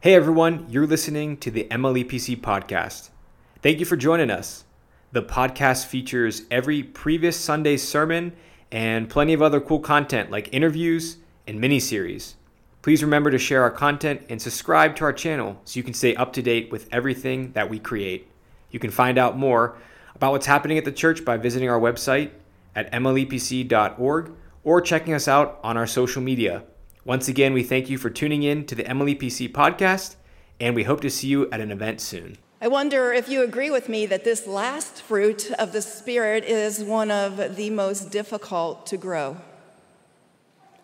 Hey everyone, you're listening to the MLEPC podcast. Thank you for joining us. The podcast features every previous Sunday's sermon and plenty of other cool content like interviews and mini series. Please remember to share our content and subscribe to our channel so you can stay up to date with everything that we create. You can find out more about what's happening at the church by visiting our website at mlepc.org or checking us out on our social media. Once again, we thank you for tuning in to the MLEPC podcast, and we hope to see you at an event soon. I wonder if you agree with me that this last fruit of the Spirit is one of the most difficult to grow.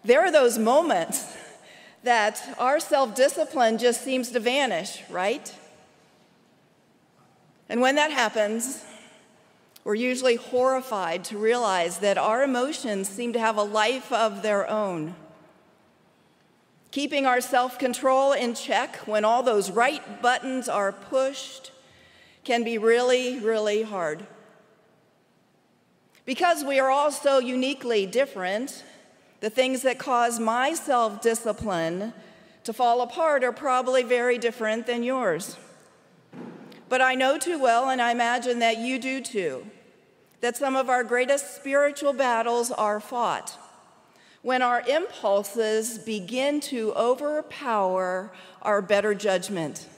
There are those moments that our self discipline just seems to vanish, right? And when that happens, we're usually horrified to realize that our emotions seem to have a life of their own. Keeping our self control in check when all those right buttons are pushed can be really, really hard. Because we are all so uniquely different, the things that cause my self discipline to fall apart are probably very different than yours. But I know too well, and I imagine that you do too, that some of our greatest spiritual battles are fought when our impulses begin to overpower our better judgment.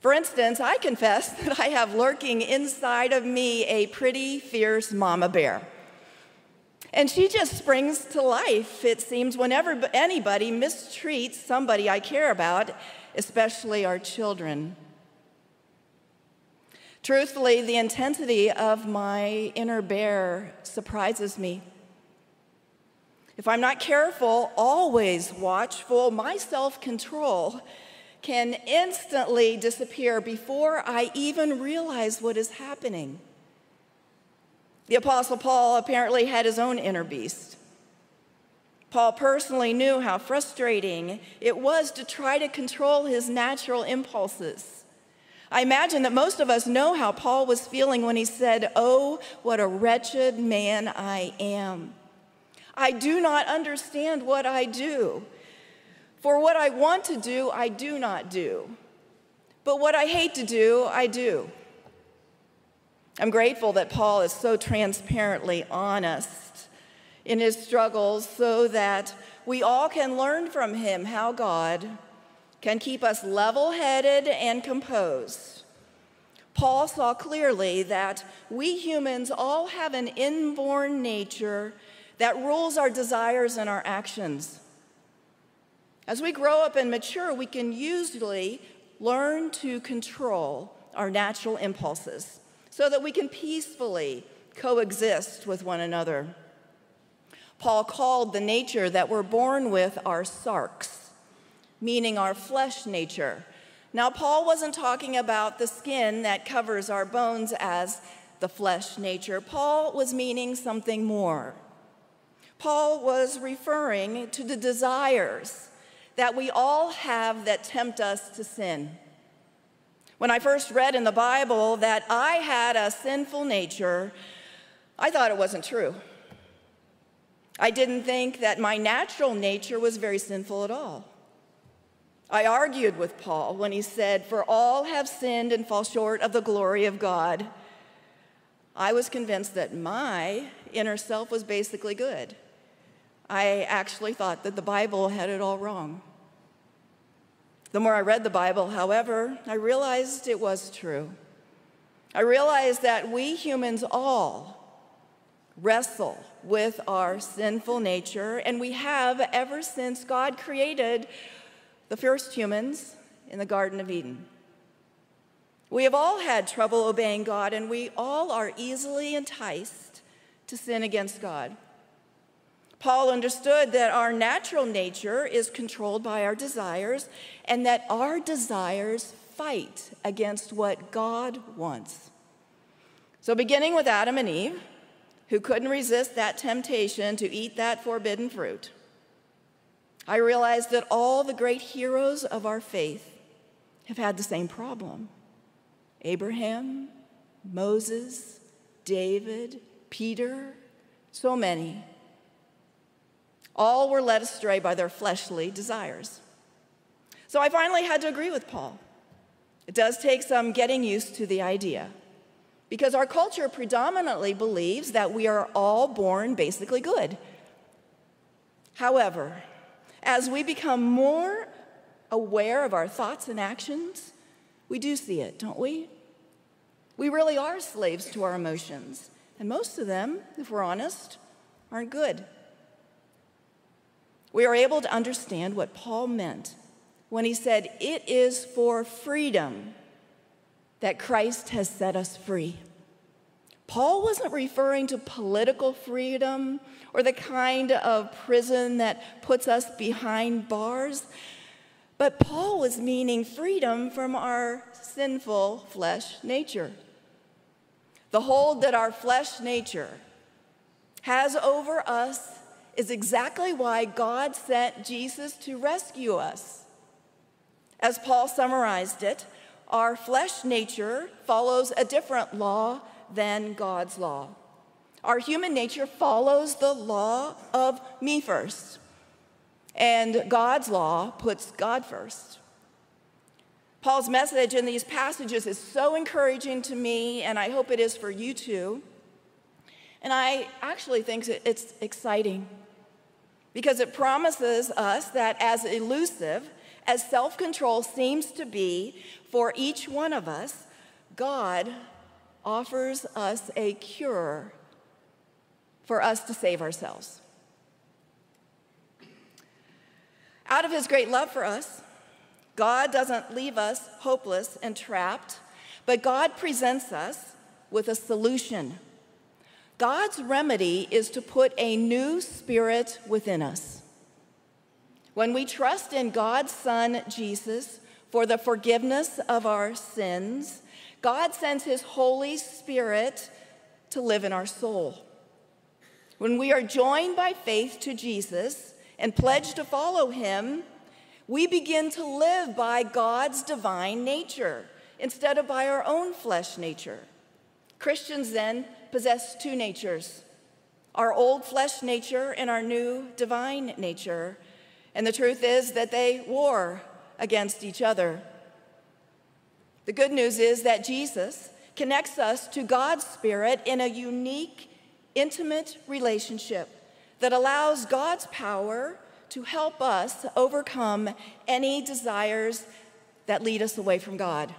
For instance, I confess that I have lurking inside of me a pretty fierce mama bear. And she just springs to life, it seems, whenever anybody mistreats somebody I care about, especially our children. Truthfully, the intensity of my inner bear surprises me. If I'm not careful, always watchful, my self control can instantly disappear before I even realize what is happening. The Apostle Paul apparently had his own inner beast. Paul personally knew how frustrating it was to try to control his natural impulses. I imagine that most of us know how Paul was feeling when he said, Oh, what a wretched man I am. I do not understand what I do. For what I want to do, I do not do. But what I hate to do, I do. I'm grateful that Paul is so transparently honest in his struggles so that we all can learn from him how God can keep us level headed and composed. Paul saw clearly that we humans all have an inborn nature that rules our desires and our actions. As we grow up and mature, we can usually learn to control our natural impulses so that we can peacefully coexist with one another. Paul called the nature that we're born with our sarx, meaning our flesh nature. Now, Paul wasn't talking about the skin that covers our bones as the flesh nature. Paul was meaning something more. Paul was referring to the desires that we all have that tempt us to sin. When I first read in the Bible that I had a sinful nature, I thought it wasn't true. I didn't think that my natural nature was very sinful at all. I argued with Paul when he said, For all have sinned and fall short of the glory of God. I was convinced that my inner self was basically good. I actually thought that the Bible had it all wrong. The more I read the Bible, however, I realized it was true. I realized that we humans all wrestle with our sinful nature, and we have ever since God created the first humans in the Garden of Eden. We have all had trouble obeying God, and we all are easily enticed to sin against God. Paul understood that our natural nature is controlled by our desires and that our desires fight against what God wants. So, beginning with Adam and Eve, who couldn't resist that temptation to eat that forbidden fruit, I realized that all the great heroes of our faith have had the same problem Abraham, Moses, David, Peter, so many. All were led astray by their fleshly desires. So I finally had to agree with Paul. It does take some getting used to the idea because our culture predominantly believes that we are all born basically good. However, as we become more aware of our thoughts and actions, we do see it, don't we? We really are slaves to our emotions, and most of them, if we're honest, aren't good. We are able to understand what Paul meant when he said, It is for freedom that Christ has set us free. Paul wasn't referring to political freedom or the kind of prison that puts us behind bars, but Paul was meaning freedom from our sinful flesh nature. The hold that our flesh nature has over us is exactly why God sent Jesus to rescue us. As Paul summarized it, our flesh nature follows a different law than God's law. Our human nature follows the law of me first, and God's law puts God first. Paul's message in these passages is so encouraging to me, and I hope it is for you too. And I actually think it's exciting because it promises us that as elusive as self control seems to be for each one of us, God offers us a cure for us to save ourselves. Out of his great love for us, God doesn't leave us hopeless and trapped, but God presents us with a solution. God's remedy is to put a new spirit within us. When we trust in God's Son, Jesus, for the forgiveness of our sins, God sends His Holy Spirit to live in our soul. When we are joined by faith to Jesus and pledge to follow Him, we begin to live by God's divine nature instead of by our own flesh nature. Christians then possess two natures our old flesh nature and our new divine nature. And the truth is that they war against each other. The good news is that Jesus connects us to God's Spirit in a unique, intimate relationship that allows God's power to help us overcome any desires that lead us away from God.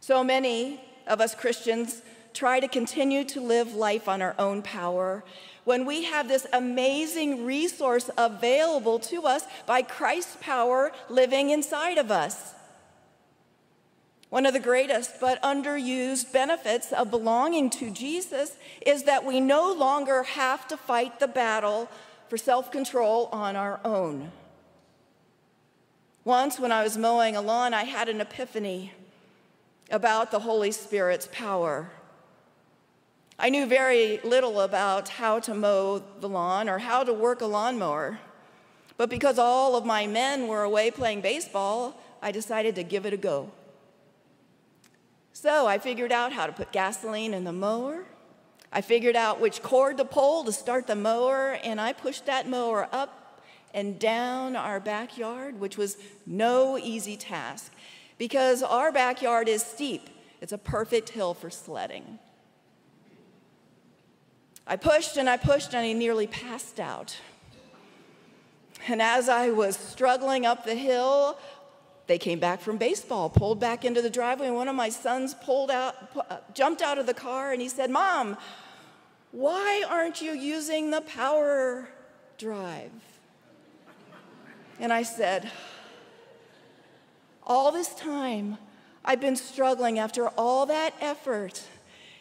So many of us Christians try to continue to live life on our own power when we have this amazing resource available to us by Christ's power living inside of us. One of the greatest but underused benefits of belonging to Jesus is that we no longer have to fight the battle for self control on our own. Once, when I was mowing a lawn, I had an epiphany about the Holy Spirit's power. I knew very little about how to mow the lawn or how to work a lawnmower. But because all of my men were away playing baseball, I decided to give it a go. So I figured out how to put gasoline in the mower. I figured out which cord to pull to start the mower, and I pushed that mower up and down our backyard, which was no easy task because our backyard is steep. It's a perfect hill for sledding. I pushed and I pushed, and I nearly passed out. And as I was struggling up the hill, they came back from baseball, pulled back into the driveway, and one of my sons pulled out, uh, jumped out of the car, and he said, Mom, why aren't you using the power drive? And I said, All this time, I've been struggling after all that effort.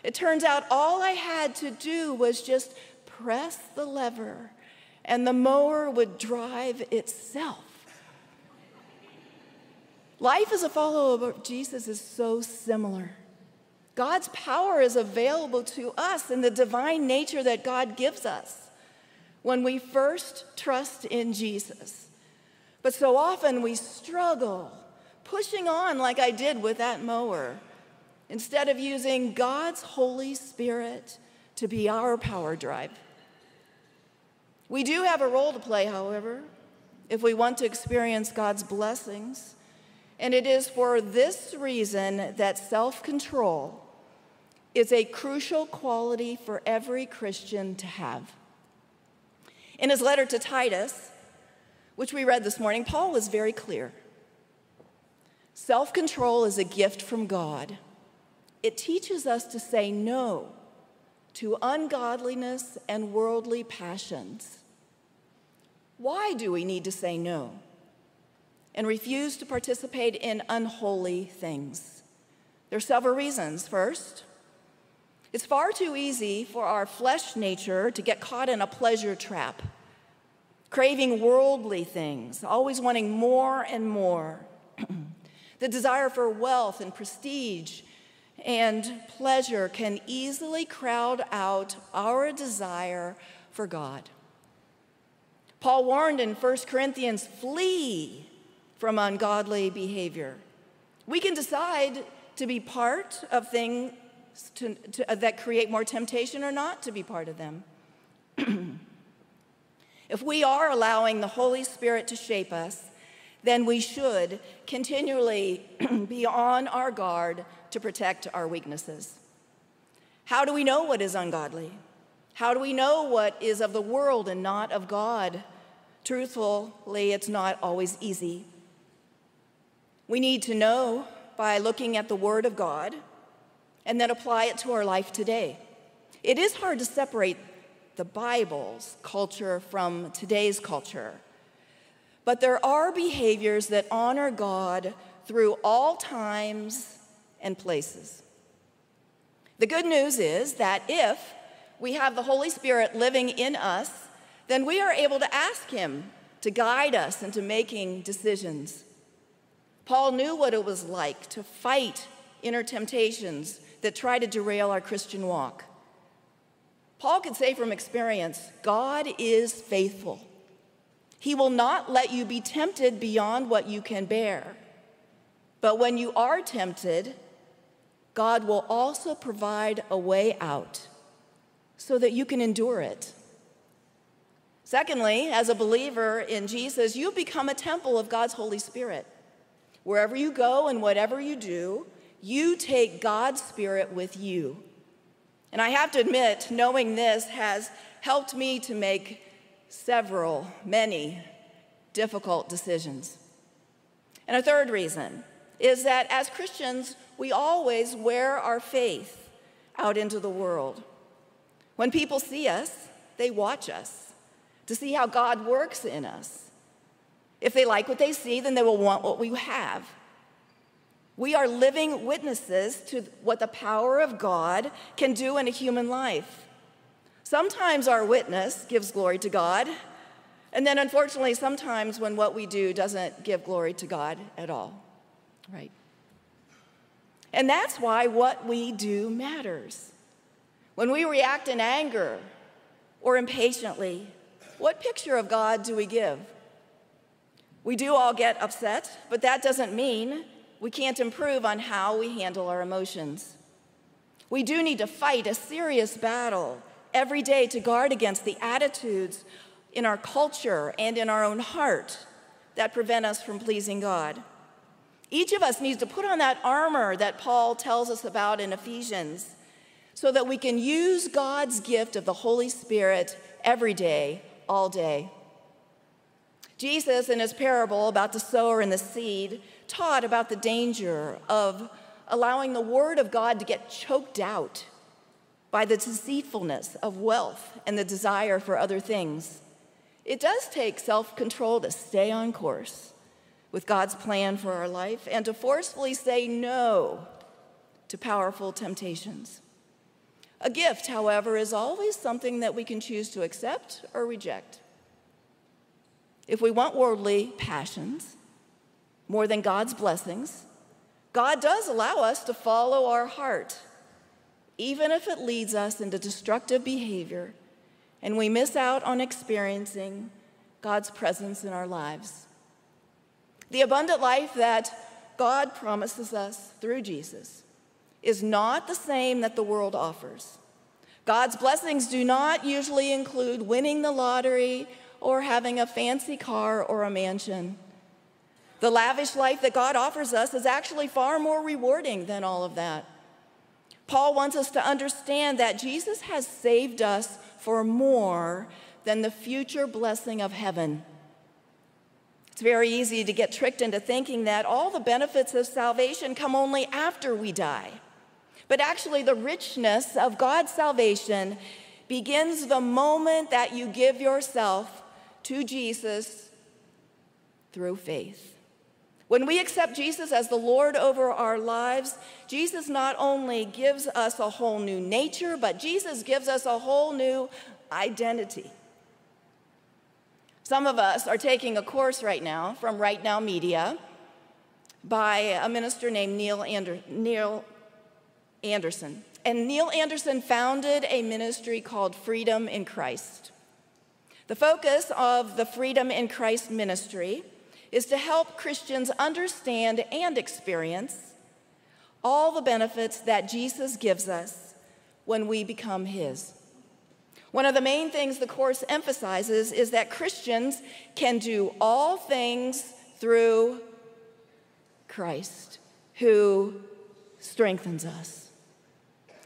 It turns out all I had to do was just press the lever, and the mower would drive itself. Life as a follower of Jesus is so similar. God's power is available to us in the divine nature that God gives us when we first trust in Jesus. But so often we struggle pushing on like I did with that mower instead of using God's Holy Spirit to be our power drive. We do have a role to play, however. if we want to experience God's blessings. And it is for this reason that self control is a crucial quality for every Christian to have. In his letter to Titus, which we read this morning, Paul was very clear. Self control is a gift from God. It teaches us to say no to ungodliness and worldly passions. Why do we need to say no and refuse to participate in unholy things? There are several reasons. First, it's far too easy for our flesh nature to get caught in a pleasure trap, craving worldly things, always wanting more and more. the desire for wealth and prestige and pleasure can easily crowd out our desire for God. Paul warned in 1 Corinthians flee from ungodly behavior. We can decide to be part of things to, to, uh, that create more temptation or not to be part of them. if we are allowing the Holy Spirit to shape us, then we should continually be on our guard to protect our weaknesses. How do we know what is ungodly? How do we know what is of the world and not of God? Truthfully, it's not always easy. We need to know by looking at the Word of God and then apply it to our life today. It is hard to separate the Bible's culture from today's culture. But there are behaviors that honor God through all times and places. The good news is that if we have the Holy Spirit living in us, then we are able to ask Him to guide us into making decisions. Paul knew what it was like to fight inner temptations that try to derail our Christian walk. Paul could say from experience God is faithful. He will not let you be tempted beyond what you can bear. But when you are tempted, God will also provide a way out so that you can endure it. Secondly, as a believer in Jesus, you become a temple of God's Holy Spirit. Wherever you go and whatever you do, you take God's Spirit with you. And I have to admit, knowing this has helped me to make several, many difficult decisions. And a third reason is that as Christians, we always wear our faith out into the world. When people see us, they watch us to see how God works in us. If they like what they see, then they will want what we have. We are living witnesses to what the power of God can do in a human life. Sometimes our witness gives glory to God, and then unfortunately, sometimes when what we do doesn't give glory to God at all. Right? And that's why what we do matters. When we react in anger or impatiently, what picture of God do we give? We do all get upset, but that doesn't mean we can't improve on how we handle our emotions. We do need to fight a serious battle every day to guard against the attitudes in our culture and in our own heart that prevent us from pleasing God. Each of us needs to put on that armor that Paul tells us about in Ephesians so that we can use God's gift of the Holy Spirit every day, all day. Jesus, in his parable about the sower and the seed, taught about the danger of allowing the Word of God to get choked out by the deceitfulness of wealth and the desire for other things. It does take self control to stay on course with God's plan for our life and to forcefully say no to powerful temptations. A gift, however, is always something that we can choose to accept or reject. If we want worldly passions more than God's blessings, God does allow us to follow our heart, even if it leads us into destructive behavior and we miss out on experiencing God's presence in our lives. The abundant life that God promises us through Jesus is not the same that the world offers. God's blessings do not usually include winning the lottery or having a fancy car or a mansion. The lavish life that God offers us is actually far more rewarding than all of that. Paul wants us to understand that Jesus has saved us for more than the future blessing of heaven. It's very easy to get tricked into thinking that all the benefits of salvation come only after we die. But actually, the richness of God's salvation begins the moment that you give yourself to Jesus through faith. When we accept Jesus as the Lord over our lives, Jesus not only gives us a whole new nature, but Jesus gives us a whole new identity. Some of us are taking a course right now from Right Now Media by a minister named Neil, Ander- Neil Anderson. And Neil Anderson founded a ministry called Freedom in Christ. The focus of the Freedom in Christ ministry is to help Christians understand and experience all the benefits that Jesus gives us when we become His. One of the main things the Course emphasizes is that Christians can do all things through Christ, who strengthens us.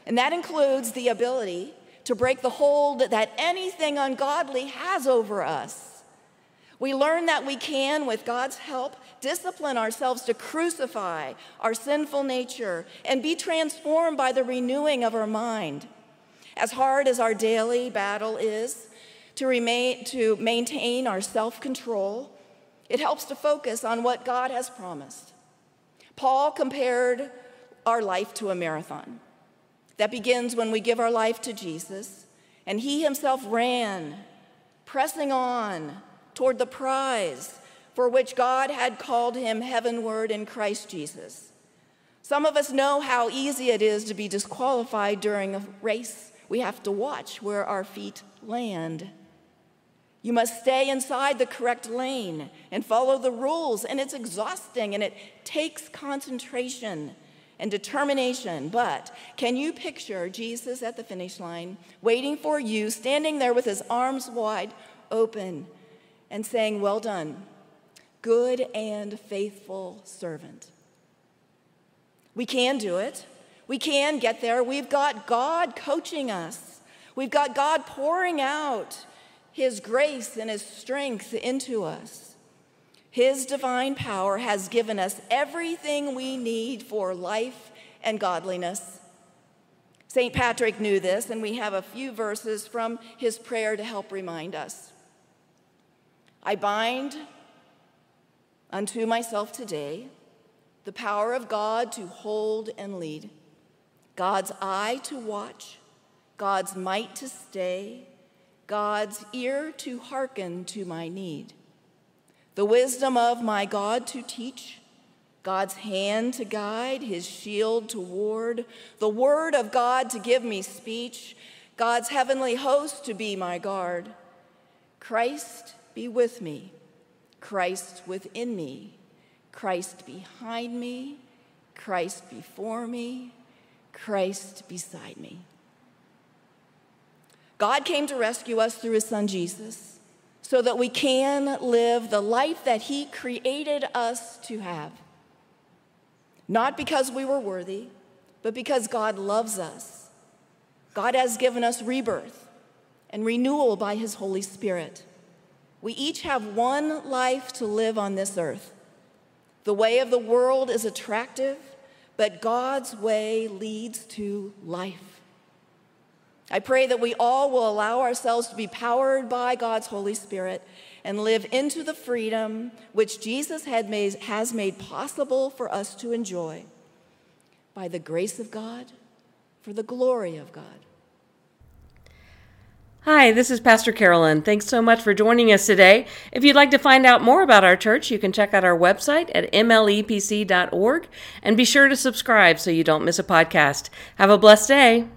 And that includes the ability to break the hold that anything ungodly has over us. We learn that we can, with God's help, discipline ourselves to crucify our sinful nature and be transformed by the renewing of our mind. As hard as our daily battle is to, remain, to maintain our self control, it helps to focus on what God has promised. Paul compared our life to a marathon that begins when we give our life to Jesus, and he himself ran, pressing on toward the prize for which God had called him heavenward in Christ Jesus. Some of us know how easy it is to be disqualified during a race we have to watch where our feet land. You must stay inside the correct lane and follow the rules, and it's exhausting and it takes concentration and determination. But can you picture Jesus at the finish line, waiting for you, standing there with his arms wide open and saying, Well done, good and faithful servant? We can do it. We can get there. We've got God coaching us, we've got God pouring out His grace and His strength into us. His divine power has given us everything we need for life and godliness. St. Patrick knew this, and we have a few verses from his prayer to help remind us. I bind unto myself today the power of God to hold and lead. God's eye to watch, God's might to stay, God's ear to hearken to my need, the wisdom of my God to teach, God's hand to guide, his shield to ward, the word of God to give me speech, God's heavenly host to be my guard. Christ be with me, Christ within me, Christ behind me, Christ before me, Christ beside me. God came to rescue us through his son Jesus so that we can live the life that he created us to have. Not because we were worthy, but because God loves us. God has given us rebirth and renewal by his Holy Spirit. We each have one life to live on this earth. The way of the world is attractive but God's way leads to life. I pray that we all will allow ourselves to be powered by God's Holy Spirit and live into the freedom which Jesus made, has made possible for us to enjoy by the grace of God, for the glory of God. Hi, this is Pastor Carolyn. Thanks so much for joining us today. If you'd like to find out more about our church, you can check out our website at mlepc.org and be sure to subscribe so you don't miss a podcast. Have a blessed day.